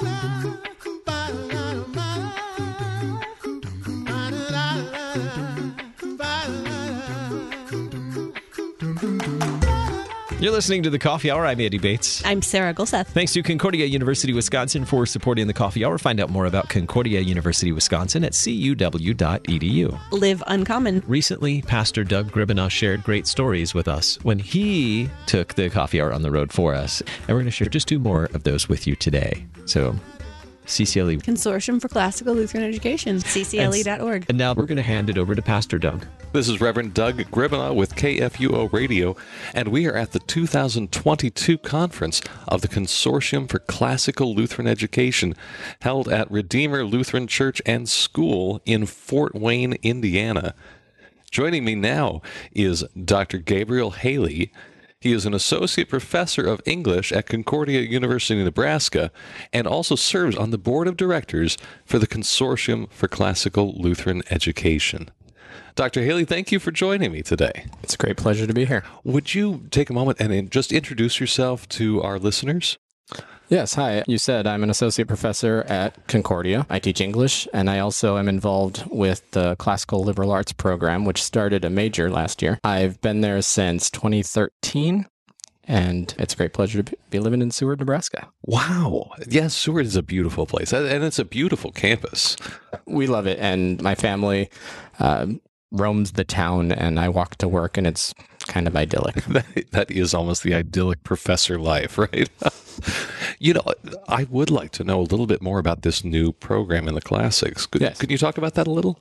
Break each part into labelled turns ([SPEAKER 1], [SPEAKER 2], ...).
[SPEAKER 1] Lola. You're listening to the Coffee Hour. I'm Andy Bates.
[SPEAKER 2] I'm Sarah Gulseth.
[SPEAKER 1] Thanks to Concordia University Wisconsin for supporting the Coffee Hour. Find out more about Concordia University Wisconsin at cuw.edu.
[SPEAKER 2] Live uncommon.
[SPEAKER 1] Recently, Pastor Doug Griebenow shared great stories with us when he took the Coffee Hour on the road for us. And we're going to share just two more of those with you today. So CCLE.
[SPEAKER 2] Consortium for Classical Lutheran Education, ccle.org.
[SPEAKER 1] And now we're going to hand it over to Pastor Doug.
[SPEAKER 3] This is Reverend Doug Griebenow with KFUO Radio, and we are at the 2022 conference of the Consortium for Classical Lutheran Education, held at Redeemer Lutheran Church and School in Fort Wayne, Indiana. Joining me now is Dr. Gabriel Haley. He is an associate professor of English at Concordia University, Nebraska, and also serves on the board of directors for the Consortium for Classical Lutheran Education. Dr. Haley, thank you for joining me today.
[SPEAKER 4] It's a great pleasure to be here.
[SPEAKER 3] Would you take a moment and just introduce yourself to our listeners?
[SPEAKER 4] Yes, hi. You said I'm an associate professor at Concordia. I teach English, and I also am involved with the classical liberal arts program, which started a major last year. I've been there since 2013, and it's a great pleasure to be living in Seward, Nebraska.
[SPEAKER 3] Wow. Yes, Seward is a beautiful place, and it's a beautiful campus.
[SPEAKER 4] We love it, and my family uh, roams the town, and I walk to work, and it's kind of idyllic.
[SPEAKER 3] that, that is almost the idyllic professor life, right? you know, I would like to know a little bit more about this new program in the classics. Could,
[SPEAKER 4] yes.
[SPEAKER 3] could you talk about that a little?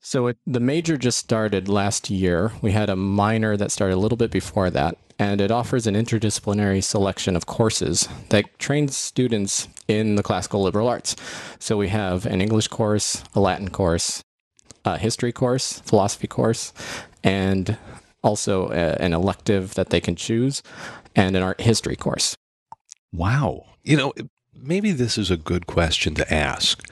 [SPEAKER 4] So it, the major just started last year. We had a minor that started a little bit before that, and it offers an interdisciplinary selection of courses that trains students in the classical liberal arts. So we have an English course, a Latin course, a history course, philosophy course, and also a, an elective that they can choose, and an art history course.
[SPEAKER 3] Wow. You know, maybe this is a good question to ask.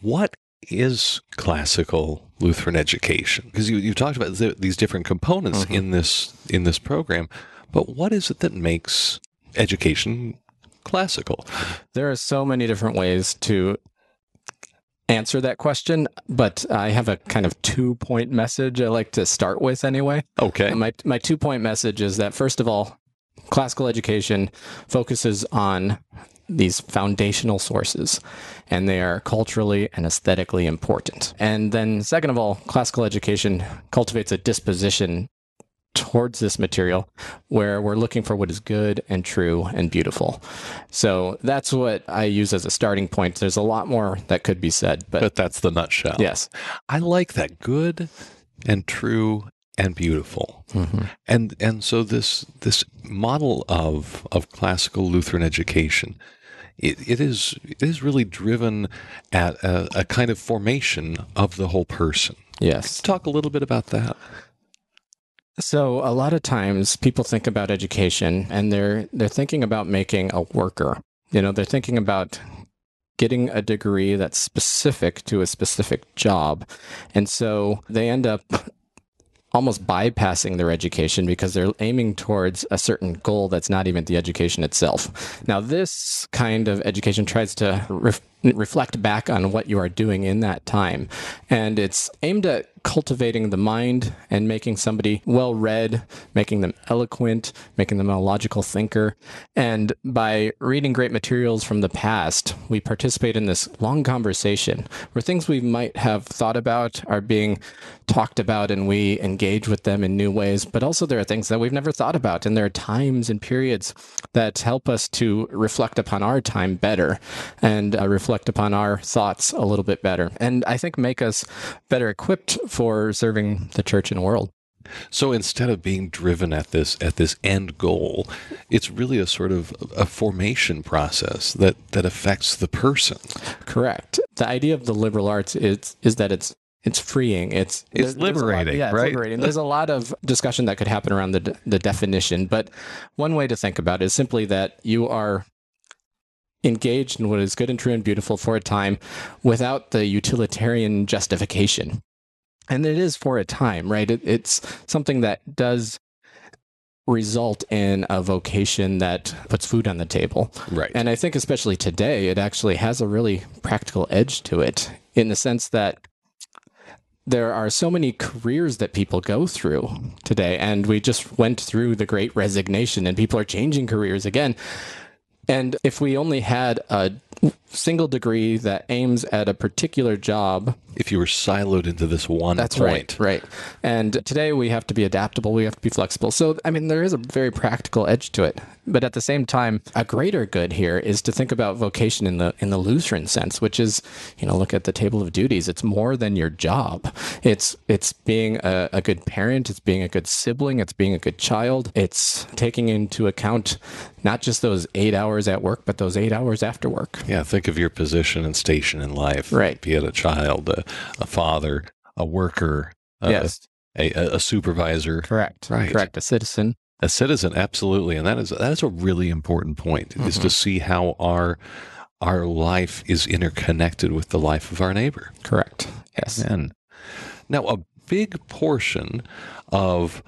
[SPEAKER 3] What is classical Lutheran education? Because you, you talked about th- these different components mm-hmm. in this in this program, but what is it that makes education classical?
[SPEAKER 4] There are so many different ways to answer that question, but I have a kind of two point message I like to start with anyway.
[SPEAKER 3] Okay.
[SPEAKER 4] My my two point message is that first of all, classical education focuses on these foundational sources and they are culturally and aesthetically important. And then second of all, classical education cultivates a disposition towards this material where we're looking for what is good and true and beautiful. So that's what I use as a starting point. There's a lot more that could be said, but,
[SPEAKER 3] but that's the nutshell.
[SPEAKER 4] Yes.
[SPEAKER 3] I like that good and true and beautiful. Mm-hmm. And and so this this model of of classical Lutheran education it, it is it is really driven at a, a kind of formation of the whole person.
[SPEAKER 4] Yes.
[SPEAKER 3] Talk a little bit about that.
[SPEAKER 4] So a lot of times people think about education and they're they're thinking about making a worker. You know, they're thinking about getting a degree that's specific to a specific job. And so they end up almost bypassing their education because they're aiming towards a certain goal that's not even the education itself. Now, this kind of education tries to ref- reflect back on what you are doing in that time, and it's aimed at cultivating the mind and making somebody well read, making them eloquent, making them a logical thinker. And by reading great materials from the past, we participate in this long conversation where things we might have thought about are being talked about and we engage with them in new ways. But also, there are things that we've never thought about. And there are times and periods that help us to reflect upon our time better and uh, reflect upon our thoughts a little bit better. And I think make us better equipped for serving the church and world.
[SPEAKER 3] So instead of being driven at this at this end goal, it's really a sort of a formation process that that affects the person.
[SPEAKER 4] Correct. The idea of the liberal arts is is that it's it's freeing. It's
[SPEAKER 3] it's liberating,
[SPEAKER 4] lot, yeah,
[SPEAKER 3] right?
[SPEAKER 4] liberating. There's a lot of discussion that could happen around the the definition, but one way to think about it is simply that you are engaged in what is good and true and beautiful for a time without the utilitarian justification. And it is for a time, right? It, it's something that does result in a vocation that puts food on the table.
[SPEAKER 3] Right.
[SPEAKER 4] And I think especially today, it actually has a really practical edge to it in the sense that there are so many careers that people go through today. And we just went through the great resignation and people are changing careers again. And if we only had a single degree that aims at a particular job,
[SPEAKER 3] If you were siloed into this one
[SPEAKER 4] that's
[SPEAKER 3] point.
[SPEAKER 4] right, right. And today we have to be adaptable, we have to be flexible. So, I mean, there is a very practical edge to it. But at the same time, a greater good here is to think about vocation in the in the Lutheran sense, which is, you know, look at the table of duties. It's more than your job. It's it's being a, a good parent, it's being a good sibling, it's being a good child. It's taking into account not just those eight hours at work, but those eight hours after work.
[SPEAKER 3] Yeah, think of your position and station in life.
[SPEAKER 4] Right.
[SPEAKER 3] Be it a child, a, a father, a worker, a,
[SPEAKER 4] yes,
[SPEAKER 3] a, a supervisor,
[SPEAKER 4] correct,
[SPEAKER 3] Right.
[SPEAKER 4] correct. A citizen.
[SPEAKER 3] a citizen. Absolutely, and that is that is a really important point. Is
[SPEAKER 4] Mm-hmm.
[SPEAKER 3] to see how our our life is interconnected with the life of our neighbor.
[SPEAKER 4] Correct. Yes.
[SPEAKER 3] Amen. Now, a big portion of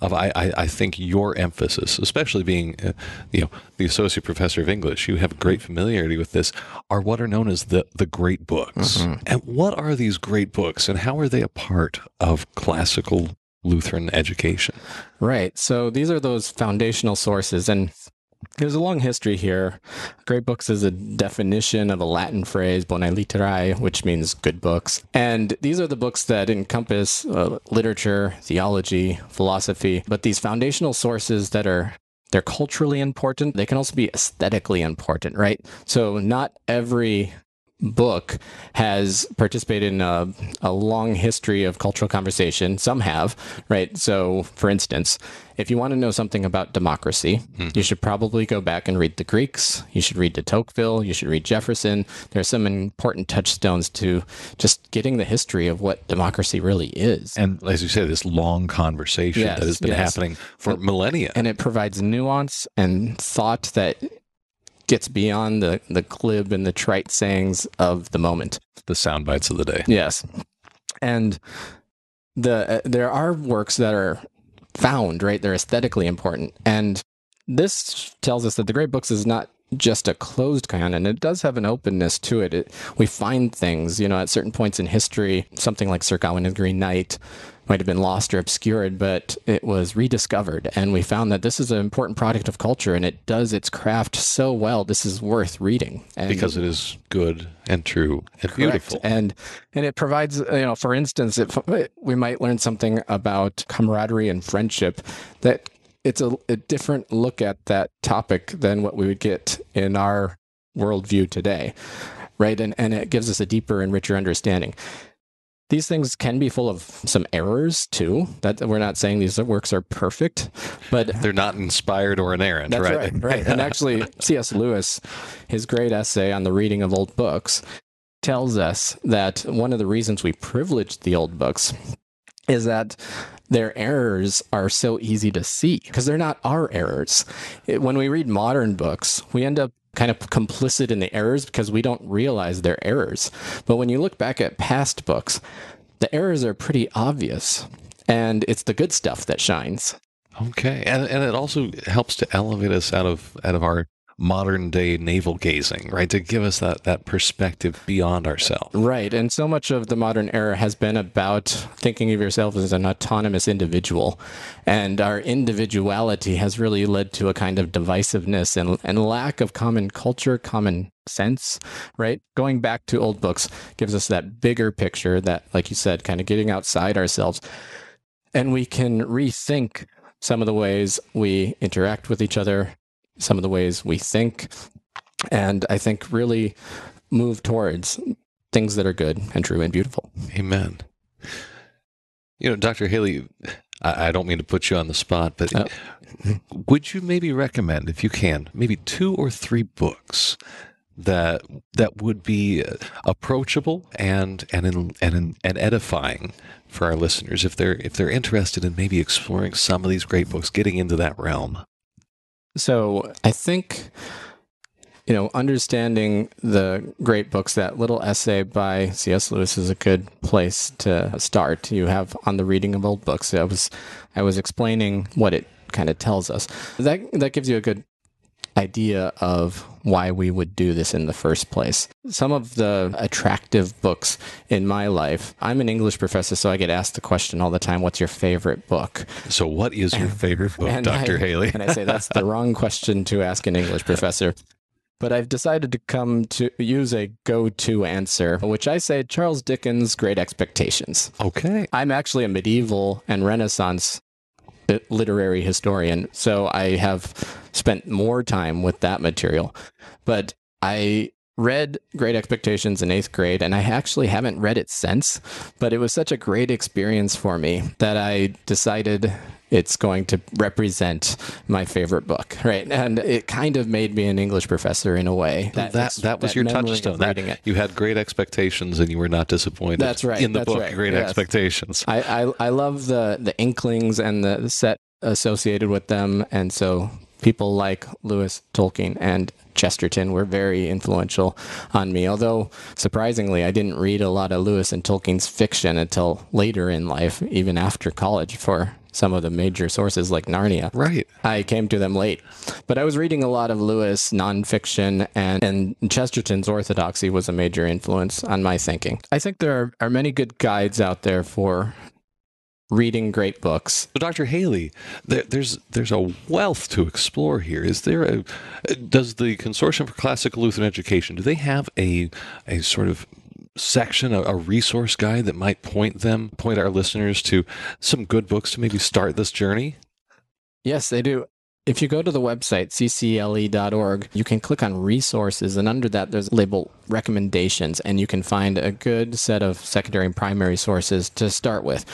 [SPEAKER 3] of I, I, I think your emphasis, especially being uh, you know the associate professor of English, you have great familiarity with this, are what are known as the the great books.
[SPEAKER 4] Mm-hmm.
[SPEAKER 3] And what are these great books, and how are they a part of classical Lutheran education?
[SPEAKER 4] Right. So these are those foundational sources. And there's a long history here. Great books is a definition of a Latin phrase, bonae literae, which means good books. And these are the books that encompass uh, literature, theology, philosophy, but these foundational sources that are they're culturally important. They can also be aesthetically important, right? So not every book has participated in a, a long history of cultural conversation. Some have, right? So, for instance, if you want to know something about democracy, hmm. you should probably go back and read the Greeks. You should read de Tocqueville. You should read Jefferson. There are some important touchstones to just getting the history of what democracy really is.
[SPEAKER 3] And as you say, this long conversation
[SPEAKER 4] Yes,
[SPEAKER 3] that has been
[SPEAKER 4] yes.
[SPEAKER 3] happening for millennia.
[SPEAKER 4] and it provides nuance and thought that gets beyond the, the glib and the trite sayings of the moment.
[SPEAKER 3] the sound bites of the day.
[SPEAKER 4] Yes. And the uh, there are works that are found, right? They're aesthetically important. And this tells us that the great books is not just a closed canon. And it does have an openness to it. it. We find things, you know, at certain points in history, something like Sir Gawain and the Green Knight might have been lost or obscured, but it was rediscovered. And we found that this is an important product of culture and it does its craft so well. This is worth reading. And
[SPEAKER 3] Because it is good and true and
[SPEAKER 4] Correct.
[SPEAKER 3] beautiful.
[SPEAKER 4] And and it provides, uh, you know, for instance, if uh, we might learn something about camaraderie and friendship that it's a, a different look at that topic than what we would get in our worldview today, right? And and it gives us a deeper and richer understanding. These things can be full of some errors too. That we're not saying these works are perfect, but
[SPEAKER 3] They're not inspired or inerrant,
[SPEAKER 4] that's
[SPEAKER 3] right?
[SPEAKER 4] right, right. And actually, C.S. Lewis, his great essay on the reading of old books, tells us that one of the reasons we privilege the old books is that their errors are so easy to see because they're not our errors. It- when we read modern books, we end up kind of complicit in the errors because we don't realize they're errors. But when you look back at past books, the errors are pretty obvious. And it's the good stuff that shines.
[SPEAKER 3] Okay, and and it also helps to elevate us out of out of our modern day navel gazing, right? To give us that that perspective beyond ourselves.
[SPEAKER 4] Right. And so much of the modern era has been about thinking of yourself as an autonomous individual. And our individuality has really led to a kind of divisiveness and, and lack of common culture, common sense, right? Going back to old books gives us that bigger picture that, like you said, kind of getting outside ourselves. And we can rethink some of the ways we interact with each other, some of the ways we think, and I think really move towards things that are good and true and beautiful.
[SPEAKER 3] Amen. You know, Dr. Haley, I, don't mean to put you on the spot, but
[SPEAKER 4] Oh.
[SPEAKER 3] would you maybe recommend, if you can, maybe two or three books that that would be uh, approachable and and in, and in, and edifying for our listeners if they're if they're interested in maybe exploring some of these great books, getting into that realm?
[SPEAKER 4] So I think, you know, understanding the great books, that little essay by C.S. Lewis is a good place to start. You have on the reading of old books. I was, I was explaining what it kind of tells us. That that gives you a good idea of why we would do this in the first place. Some of the attractive books in my life, I'm an English professor, so I get asked the question all the time what's your favorite book?
[SPEAKER 3] So, what is your favorite book, Dr.
[SPEAKER 4] I-
[SPEAKER 3] Haley?
[SPEAKER 4] And I say that's the wrong question to ask an English professor. But I've decided to come to use a go to answer, which I say Charles Dickens' Great Expectations.
[SPEAKER 3] Okay.
[SPEAKER 4] I'm actually a medieval and Renaissance uh, literary historian, so I have spent more time with that material. But I read Great Expectations in eighth grade, and I actually haven't read it since. But it was such a great experience for me that I decided it's going to represent my favorite book, right? And it kind of made me an English professor in a way.
[SPEAKER 3] That that,
[SPEAKER 4] ex-
[SPEAKER 3] was
[SPEAKER 4] that
[SPEAKER 3] your touchstone. That,
[SPEAKER 4] reading it.
[SPEAKER 3] you had great expectations and you were not disappointed.
[SPEAKER 4] That's right,
[SPEAKER 3] In the book,
[SPEAKER 4] right,
[SPEAKER 3] Great
[SPEAKER 4] yes.
[SPEAKER 3] Expectations.
[SPEAKER 4] I, I I love the the inklings and the set associated with them, and so people like Lewis Tolkien and Chesterton were very influential on me. Although surprisingly, I didn't read a lot of Lewis and Tolkien's fiction until later in life, even after college, for some of the major sources like Narnia.
[SPEAKER 3] Right.
[SPEAKER 4] I came to them late, but I was reading a lot of Lewis nonfiction, and, and Chesterton's orthodoxy was a major influence on my thinking. I think there are, are many good guides out there for reading great books.
[SPEAKER 3] So, Dr. Haley, there, there's there's a wealth to explore here. Is there a does the Consortium for Classical Lutheran Education do they have a a sort of section, a, a resource guide that might point them, point our listeners to some good books to maybe start this journey?
[SPEAKER 4] Yes, they do. If you go to the website, ccle.org, you can click on resources, and under that, there's a label recommendations, and you can find a good set of secondary and primary sources to start with.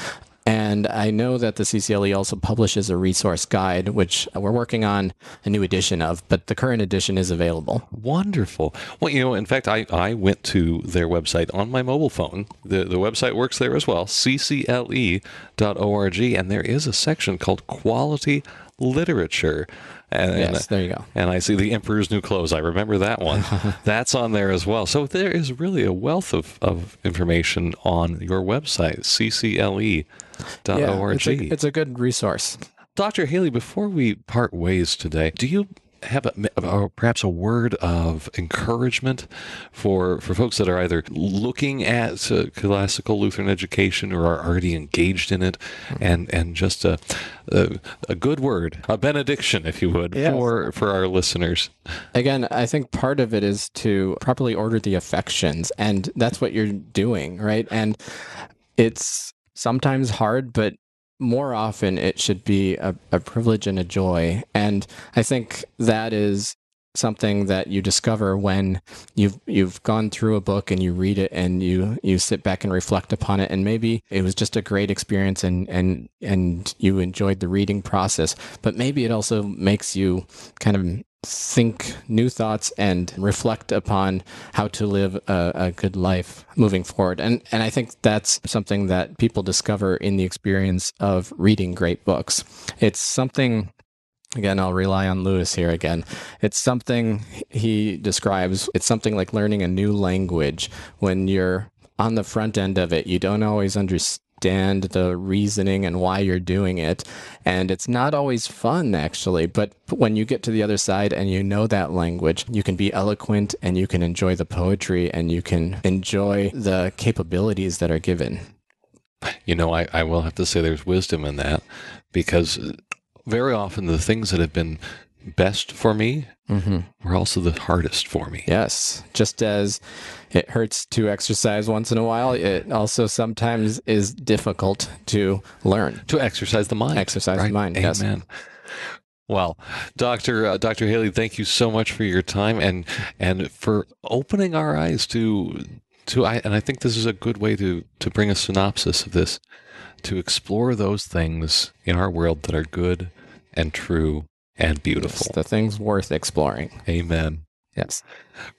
[SPEAKER 4] And I know that the CCLE also publishes a resource guide, which we're working on a new edition of, but the current edition is available.
[SPEAKER 3] Wonderful. Well, you know, in fact, I, I went to their website on my mobile phone. The, the website works there as well, ccle.org, and there is a section called Quality Literature. And,
[SPEAKER 4] Yes, there you go.
[SPEAKER 3] And I see the Emperor's New Clothes. I remember that one. That's on there as well. So there is really a wealth of, of information on your website, ccle.org.
[SPEAKER 4] Yeah, it's, a, it's a good resource.
[SPEAKER 3] Dr. Haley, before we part ways today, do you have a, perhaps a word of encouragement for for folks that are either looking at uh, classical Lutheran education or are already engaged in it, and and just a a, a good word, a benediction, if you would,
[SPEAKER 4] Yes.
[SPEAKER 3] for for our listeners.
[SPEAKER 4] Again, I think part of it is to properly order the affections, and that's what you're doing, right? And it's sometimes hard, but more often it should be a, a privilege and a joy. And I think that is something that you discover when you've you've gone through a book and you read it and you you sit back and reflect upon it and maybe it was just a great experience and and and you enjoyed the reading process but maybe it also makes you kind of think new thoughts and reflect upon how to live a, a good life moving forward and and I think that's something that people discover in the experience of reading great books it's something Again, I'll rely on Lewis here again. It's something he describes. It's something like learning a new language. When you're on the front end of it, you don't always understand the reasoning and why you're doing it. And it's not always fun, actually. But when you get to the other side and you know that language, you can be eloquent and you can enjoy the poetry and you can enjoy the capabilities that are given.
[SPEAKER 3] You know, I, I will have to say there's wisdom in that because very often the things that have been best for me
[SPEAKER 4] Mm-hmm.
[SPEAKER 3] were also the hardest for me.
[SPEAKER 4] Yes. Just as it hurts to exercise once in a while, it also sometimes is difficult to learn.
[SPEAKER 3] To exercise the mind.
[SPEAKER 4] Exercise the
[SPEAKER 3] right?
[SPEAKER 4] mind, yes.
[SPEAKER 3] Amen. Well, Doctor uh, Doctor Haley, thank you so much for your time and and for opening our eyes to to I and I think this is a good way to to bring a synopsis of this to explore those things in our world that are good and true and beautiful.
[SPEAKER 4] the things worth exploring.
[SPEAKER 3] Amen.
[SPEAKER 4] Yes.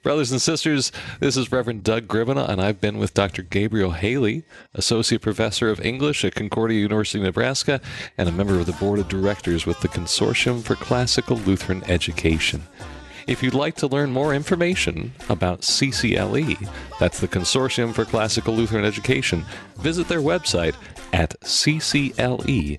[SPEAKER 3] Brothers and sisters, this is Reverend Doug Griebenow, and I've been with Dr. Gabriel Haley, Associate Professor of English at Concordia University, of Nebraska, and a member of the Board of Directors with the Consortium for Classical Lutheran Education. If you'd like to learn more information about CCLE, that's the Consortium for Classical Lutheran Education, visit their website at ccle.org.